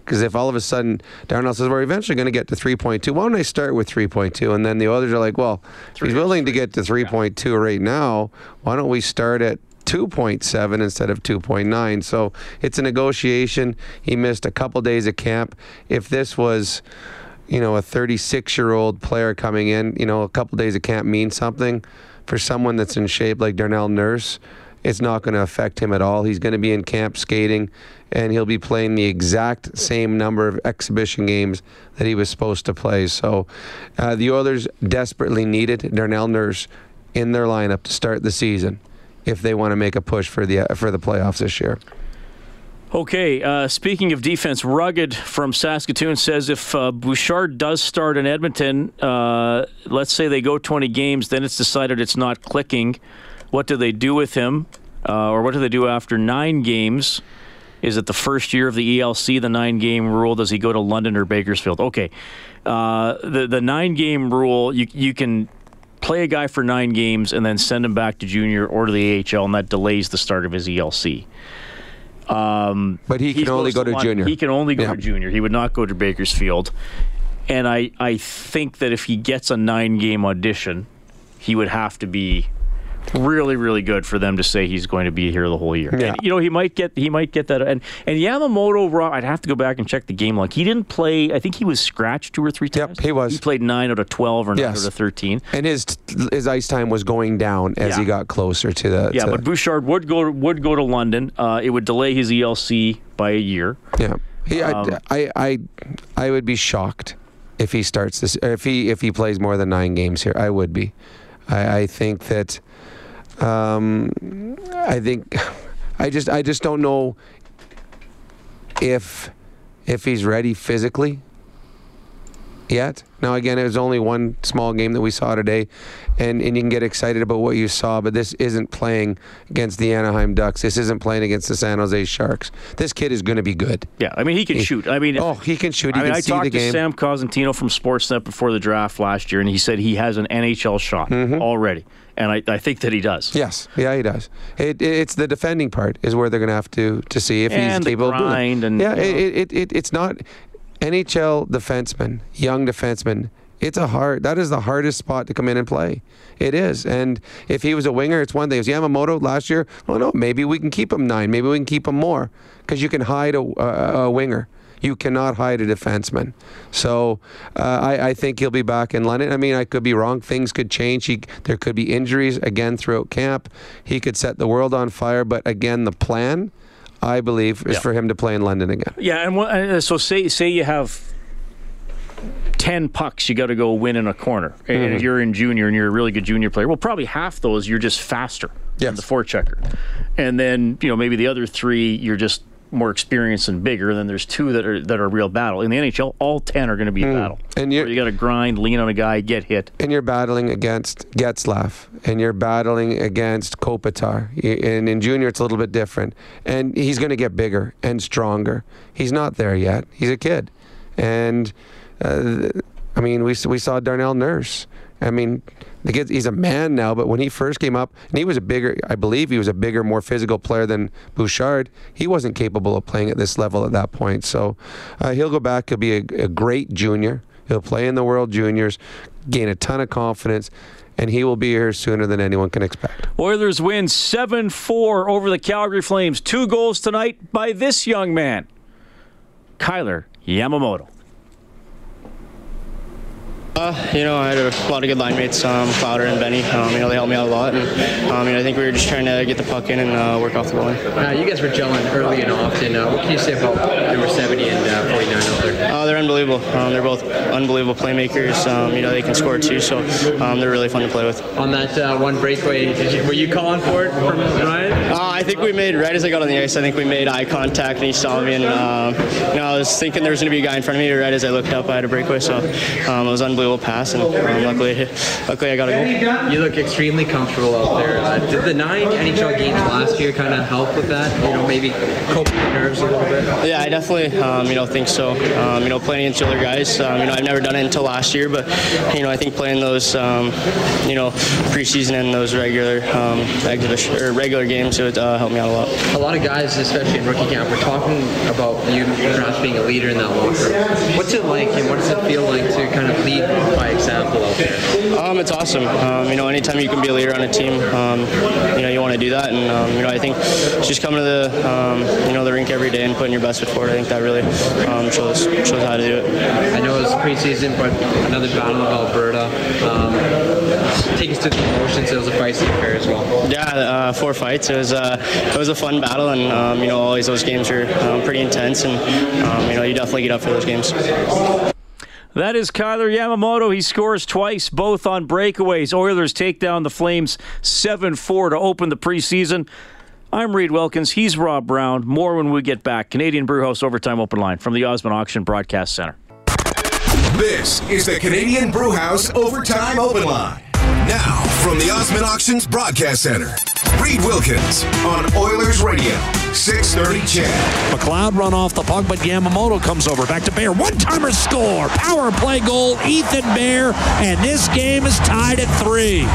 Because if all of a sudden Darnell says, we're eventually going to get to 3.2, why don't I start with 3.2? And then the others are like, well, he's willing to get to 3.2 right now. Why don't we start at 2.7 instead of 2.9? So it's a negotiation. He missed a couple days of camp. If this was you know, a 36 year old player coming in, you know, a couple days of camp means something. For someone that's in shape like Darnell Nurse, it's not going to affect him at all. He's going to be in camp skating, and he'll be playing the exact same number of exhibition games that he was supposed to play. So uh, the Oilers desperately needed Darnell Nurse in their lineup to start the season if they want to make a push for the for the playoffs this year. Okay, uh, speaking of defense, Rugged from Saskatoon says if uh, Bouchard does start in Edmonton, uh, let's say they go 20 games, then it's decided it's not clicking. What do they do with him? Uh, or what do they do after nine games? Is it the first year of the ELC, the nine game rule? Does he go to London or Bakersfield? Okay. Uh, the, the nine game rule, you, you can play a guy for nine games and then send him back to junior or to the AHL, and that delays the start of his ELC. Um, but he can only go to, to junior. He can only go yeah. to junior. He would not go to Bakersfield. And I, I think that if he gets a nine game audition, he would have to be really, really good for them to say he's going to be here the whole year. Yeah. And, you know, he might get he might get that. And and Yamamoto, I'd have to go back and check the game log. He didn't play. I think he was scratched two or three times. Yep, he was. He played nine out of twelve or nine yes. out of thirteen. And his his ice time was going down as yeah. he got closer to the. Yeah, to but Bouchard would go would go to London. Uh, it would delay his ELC by a year. Yeah, he, um, I, I I I would be shocked if he starts this if he if he plays more than nine games here. I would be. I, I think that um, I think I just I just don't know if if he's ready physically yet. Now again, it was only one small game that we saw today, and, and you can get excited about what you saw, but this isn't playing against the Anaheim Ducks. This isn't playing against the San Jose Sharks. This kid is going to be good. Yeah, I mean he can he, shoot. I mean, oh, he can shoot. He I mean, I talked to Sam Cosentino from Sportsnet before the draft last year, and he said he has an NHL shot mm-hmm. already and I, I, think that he does. Yes, yeah, he does. It, it's the defending part is where they're going to have to to see if and he's capable of doing it. And, yeah, it, it, it, it's not NHL defenseman, young defenseman. It's a hard. That is the hardest spot to come in and play. It is. And if he was a winger, it's one thing. It was Yamamoto last year. Well, no, maybe we can keep him nine. Maybe we can keep him more because you can hide a, a, a winger. You cannot hide a defenseman. So uh, I, I, think he'll be back in London. I mean, I could be wrong. Things could change. He, there could be injuries again throughout camp. He could set the world on fire. But again, the plan, I believe, is yeah. for him to play in London again. Yeah, and uh, so say say you have 10 pucks you got to go win in a corner. Mm-hmm. And if you're in junior and you're a really good junior player, well, probably half those you're just faster yes. than the forechecker. And then, you know, maybe the other three you're just more experienced and bigger, then there's two that are that are real battle. In the NHL, all ten are going to be mm. battle. And you got to grind, lean on a guy, get hit. And you're battling against Getzlaf, and you're battling against Kopitar. And in junior, it's a little bit different. And he's going to get bigger and stronger. He's not there yet. He's a kid, and uh, I mean, we we saw Darnell Nurse. I mean, he's a man now, but when he first came up, and he was a bigger, I believe he was a bigger, more physical player than Bouchard. He wasn't capable of playing at this level at that point. So uh, he'll go back. He'll be a, a great junior. He'll play in the World Juniors, gain a ton of confidence and he will be here sooner than anyone can expect. Oilers win 7 4 over the Calgary Flames. Two goals tonight by this young man, Kailer Yamamoto. Uh, you know, I had a lot of good line mates, um, Clouder and Benny. Um, you know, they helped me out a lot, and um, you know, I think we were just trying to get the puck in and uh, work off the line. Uh, you guys were gelling early and often. Uh, what can you say about number 70 and uh, 49 out there? Uh, they're unbelievable. Um, they're both unbelievable playmakers. Um, you know, they can score too, so um, they're really fun to play with. On that uh, one breakaway, did you, were you calling for it from Ryan? Uh, I think we made right as I got on the ice. I think we made eye contact, and he saw me, and um, you know, I was thinking there was going to be a guy in front of me. Right as I looked up, I had a breakaway, so um, it was an unbelievable pass, and um, luckily, luckily I got a goal. You look extremely comfortable out there. Uh, did the nine NHL games last year kind of help with that? You know, maybe cope with the nerves a little bit. Yeah, I definitely, um, you know, think so. Um, you know, playing against other guys. Um, you know, I've never done it until last year, but you know, I think playing those, um, you know, preseason and those regular um, exhibition or regular games would uh, help me out a lot. A lot of guys, especially in rookie camp, were talking about you perhaps being a leader in that locker room. What's it like, and what does it feel like to kind of lead by example out there? Um, it's awesome. Um, you know, anytime you can be a leader on a team, um, you know, you want to do that. And um, you know, I think just coming to the, um, you know, the rink every day and putting your best foot forward, I think that really um, shows shows how to do it. I know it's preseason, but another battle of Alberta. Um, take us to the emotions. It was a feisty affair as well. Yeah, uh, four fights. It was uh, it was a fun battle, and um, you know, always those games are um, pretty intense, and um, you know, you definitely get up for those games. That is Kailer Yamamoto. He scores twice, both on breakaways. Oilers take down the Flames 7 4 to open the preseason. I'm Reed Wilkins. He's Rob Brown. More when we get back. Canadian Brewhouse Overtime Open Line from the Osmond Auction Broadcast Center. This is the Canadian Brewhouse Overtime Open Line. Now, from the Osmond Auctions Broadcast Center, Reed Wilkins on Oilers Radio, 630 CHED. McLeod run off the puck, but Yamamoto comes over. Back to Bear. One timer score. Power play goal. Ethan Bear. And this game is tied at three.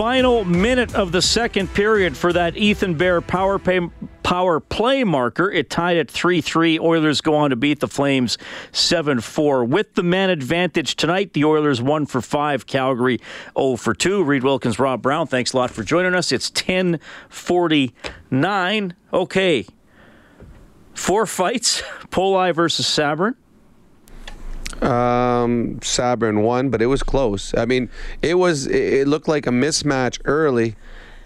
Final minute of the second period for that Ethan Bear power play, power play marker. It tied at 3 3. Oilers go on to beat the Flames 7 4. With the man advantage tonight, the Oilers 1 for 5, Calgary 0 for 2. Reed Wilkins, Rob Brown, thanks a lot for joining us. It's 1049. Okay. Four fights Poli versus Sabrin. Um, Sabrin won, but it was close. I mean, it was. It looked like a mismatch early,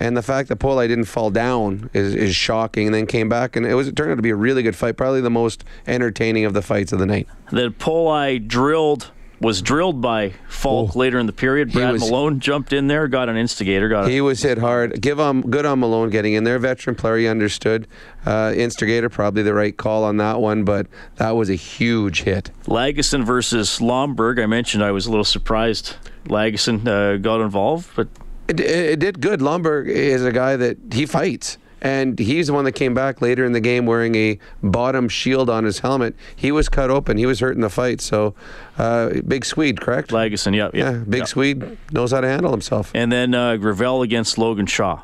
and the fact that Poli didn't fall down is, is shocking. And then came back, and it was it turned out to be a really good fight. Probably the most entertaining of the fights of the night. That Poli drilled was drilled by Falk Oh. later in the period. Brad was- Malone jumped in there, got an instigator, got a He was hit hard. Give him good on Malone getting in there. Veteran player, he understood. Uh, instigator, probably the right call on that one, but that was a huge hit. Lagesson versus Lomberg. I mentioned I was a little surprised Lagesson uh, got involved, but It, it, it did good. Lomberg is a guy that he fights. And he's the one that came back later in the game wearing a bottom shield on his helmet. He was cut open. He was hurt in the fight. So, uh, big Swede, correct? Lagesson, yeah, yeah, Yeah, big yeah. Swede knows how to handle himself. And then uh, Gravel against Logan Shaw.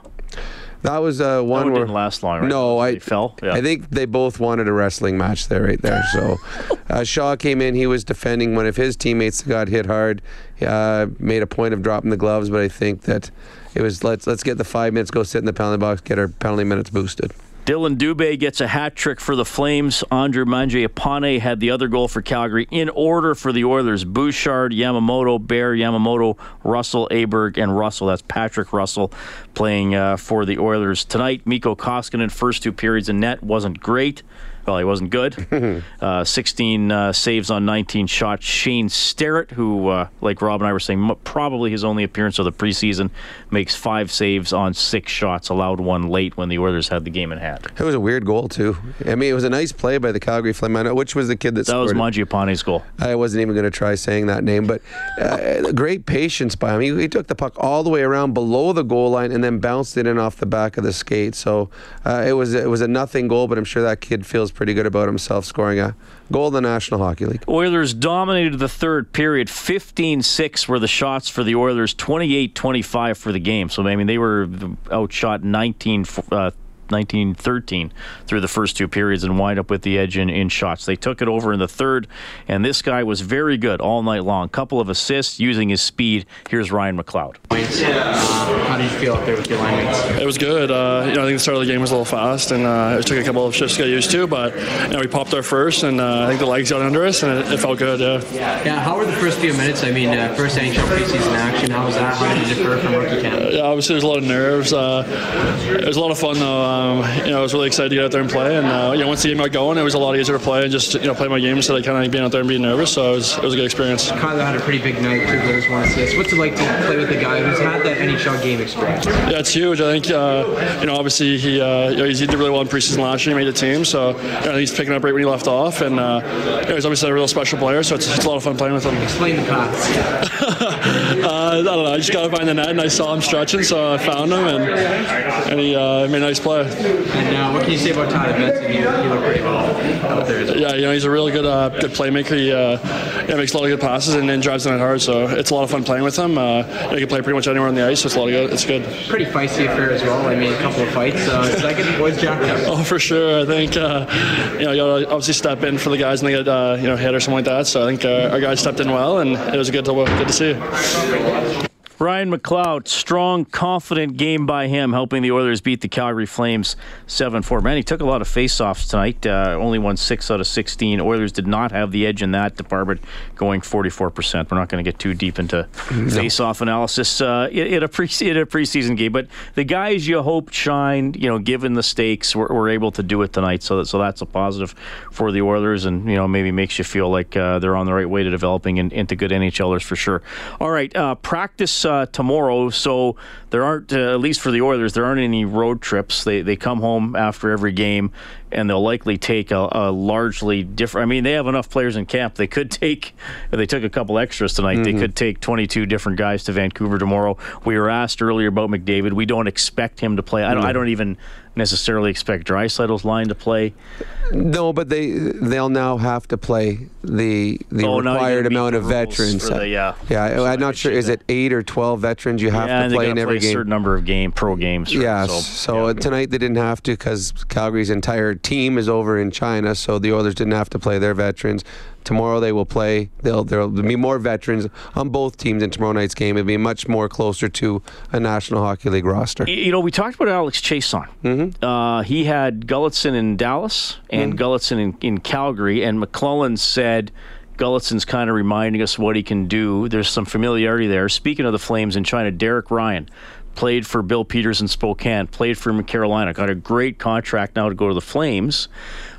That was uh, one it where didn't last long, right? No, I They fell? Yeah. I think they both wanted a wrestling match there, right there. So uh, Shaw came in. He was defending one of his teammates that got hit hard. Uh, made a point of dropping the gloves, but I think that it was let's let's get the five minutes, go sit in the penalty box, get our penalty minutes boosted. Dillon Dubé gets a hat trick for the Flames. Andrew Mangiapane had the other goal for Calgary. In order for the Oilers, Bouchard, Yamamoto, Bear, Yamamoto, Russell, Aberg, and Russell. That's Patrick Russell playing uh, for the Oilers tonight. Mikko Koskinen, first two periods in net, wasn't great. Well, he wasn't good. uh, 16 uh, saves on 19 shots. Shane Starrett, who, uh, like Rob and I were saying, m- probably his only appearance of the preseason, makes five saves on six shots, allowed one late when the Oilers had the game in hand. It was a weird goal too. I mean, it was a nice play by the Calgary Flame. Which was the kid that, scored. That was? Mangiapane's goal. I wasn't even going to try saying that name, but uh, great patience by him. He, he took the puck all the way around below the goal line and then bounced it in off the back of the skate. So uh, it was it was a nothing goal, but I'm sure that kid feels pretty good about himself scoring a goal in the National Hockey League. Oilers dominated the third period. 15 6 were the shots for the Oilers, 28 25 for the game. So, I mean, they were outshot 19 uh, 1913 through the first two periods and wind up with the edge in, in shots. They took it over in the third, and this guy was very good all night long. Couple of assists using his speed. Here's Ryan McLeod. How did you feel up there with your line mates? It was good. Uh, you know, I think the start of the game was a little fast, and uh, it took a couple of shifts to get used to. But you know, we popped our first, and uh, I think the legs got under us, and it, it felt good. Yeah. Yeah, how were the first few minutes? I mean, uh, first NHL preseason action. How was that? How did it differ from rookie camp? Yeah, obviously there's a lot of nerves. Uh, it was a lot of fun though. Um, you know, I was really excited to get out there and play. And uh, you know, once the game got going, it was a lot easier to play and just you know play my game instead of kind of being out there and being nervous. So it was, it was a good experience. Kailer had a pretty big night, two goals, one assist. What's it like to play with a guy who's had that NHL game experience? Yeah, it's huge. I think uh, you know obviously he uh, you know, he did really well in preseason last year. He made the team, so you know, he's picking up right when he left off. And uh, you know, he's obviously a real special player, so it's, it's a lot of fun playing with him. Explain the pass. uh, I don't know. I just got to find the net, and I saw him stretching, so I found him, and and he uh, made a nice play. And uh, what can you say about Tyler Benson? He, he looked pretty well out there. Yeah, you know he's a really good uh, good playmaker. He uh, yeah, makes a lot of good passes and then drives the net hard. So it's a lot of fun playing with him. Uh, he can play pretty much anywhere on the ice. So it's a lot of good. It's good. Pretty feisty affair as well. I mean, a couple of fights. Uh, does that get the boys jacked up? Oh, for sure. I think uh, you know you got to obviously step in for the guys when they get uh, you know hit or something like that. So I think uh, our guys stepped in well, and it was good to good to see. Ryan McLeod, strong, confident game by him, helping the Oilers beat the Calgary Flames 7 4. Man, he took a lot of faceoffs tonight, uh, only won 6 out of 16. Oilers did not have the edge in that department, going 44%. We're not going to get too deep into faceoff analysis uh, in, a pre- in a preseason game, but the guys you hoped shined, you know, given the stakes, were, were able to do it tonight. So, that, so that's a positive for the Oilers and, you know, maybe makes you feel like uh, they're on the right way to developing in, into good NHLers for sure. All right, uh, practice uh, tomorrow, so there aren't, uh, at least for the Oilers, there aren't any road trips. They they come home after every game, and they'll likely take a, a largely different. I mean, they have enough players in camp. They could take, they took a couple extras tonight, Mm-hmm. they could take 22 different guys to Vancouver tomorrow. We were asked earlier about McDavid. We don't expect him to play. I don't. I don't even necessarily expect Draisaitl's line to play. No, but they they'll now have to play the the Oh, required amount of veterans. the- yeah. yeah. So I'm not sure. Is it eight or twelve veterans you have yeah, to play in every play a game? certain number of game pro games. right? Yes. So, So, yeah. uh, tonight they didn't have to because Calgary's entire team is over in China, so the Oilers didn't have to play their veterans. Tomorrow they will play. They'll there'll be more veterans on both teams in tomorrow night's game. It'll be much more closer to a National Hockey League roster. You know, we talked about Alex Chiasson. Mm-hmm. Uh, he had Gulutzan in Dallas and Gulutzan in, in Calgary, and McLellan said Gulutzan's kind of reminding us what he can do. There's some familiarity there. Speaking of the Flames in China, Derek Ryan played for Bill Peters in Spokane, played for him in Carolina, got a great contract now to go to the Flames.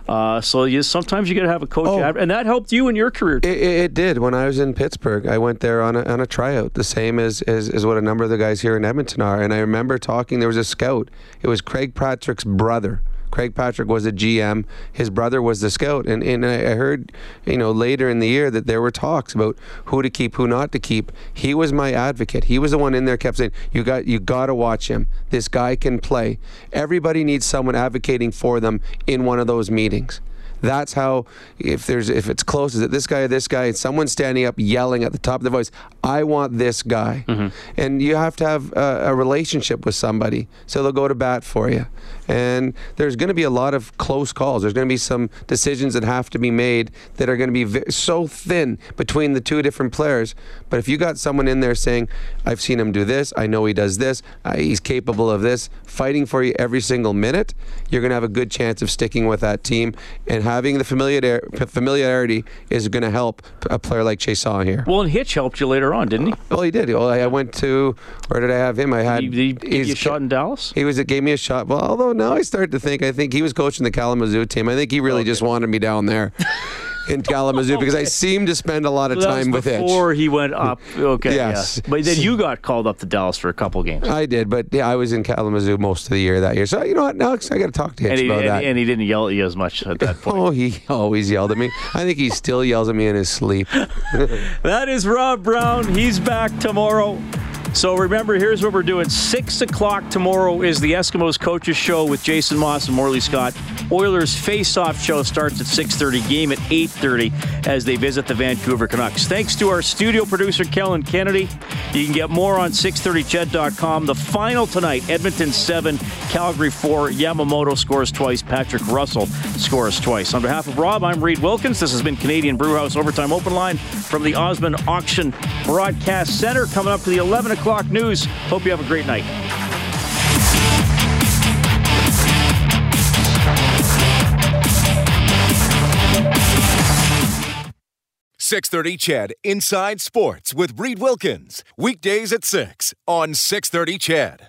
Uh, so you, sometimes you got to have a coach, Oh. and that helped you in your career. It, it, it did. When I was in Pittsburgh, I went there on a, on a tryout, the same as, as, as what a number of the guys here in Edmonton are. And I remember talking, there was a scout. It was Craig Patrick's brother. Craig Patrick was a GM. His brother was the scout. And, and I heard, you know, later in the year that there were talks about who to keep, who not to keep. He was my advocate. He was the one in there kept saying, you got, you got to watch him. This guy can play. Everybody needs someone advocating for them in one of those meetings. That's how if there's if it's close, is it this guy or this guy? And someone's standing up yelling at the top of their voice, "I want this guy," mm-hmm. and you have to have a, a relationship with somebody, so they'll go to bat for you. And there's going to be a lot of close calls. There's going to be some decisions that have to be made that are going to be so thin between the two different players. But if you got someone in there saying, "I've seen him do this. I know he does this. Uh, he's capable of this," fighting for you every single minute, you're going to have a good chance of sticking with that team. And having the familiar- familiarity is going to help a player like Chiasson here. Well, and Hitch helped you later on, didn't he? Well, he did. Well, I went to where did I have him? I had he, he you a shot in Dallas? He was it gave me a shot. Well, although now I start to think I think he was coaching the Kalamazoo team. I think he really just wanted me down there in Kalamazoo because I seem to spend a lot of was time with Hitch. before he went up. Okay, Yes. yeah. But then you got called up to Dallas for a couple games. I did, but yeah, I was in Kalamazoo most of the year that year. So you know what, Alex, I got to talk to Hitch And he, about and, that. and he didn't yell at you as much at that point. Oh, he always yelled at me. I think he still yells at me in his sleep. That is Rob Brown. He's back tomorrow. So remember, here's what we're doing. Six o'clock tomorrow is the Eskimos coaches show with Jason Maas and Morley Scott. Oilers face-off show starts at 6:30. Game at 8:30 as they visit the Vancouver Canucks. Thanks to our studio producer Kellen Kennedy. You can get more on 630ched.com. The final tonight: Edmonton seven, Calgary four. Yamamoto scores twice. Patrick Russell scores twice. On behalf of Rob, I'm Reed Wilkins. This has been Canadian Brewhouse Overtime Open Line from the Osmond Auction Broadcast Center. Coming up to the 11 o'clock news. Hope you have a great night. Six thirty CHED Inside Sports with Reed Wilkins weekdays at six on six thirty CHED.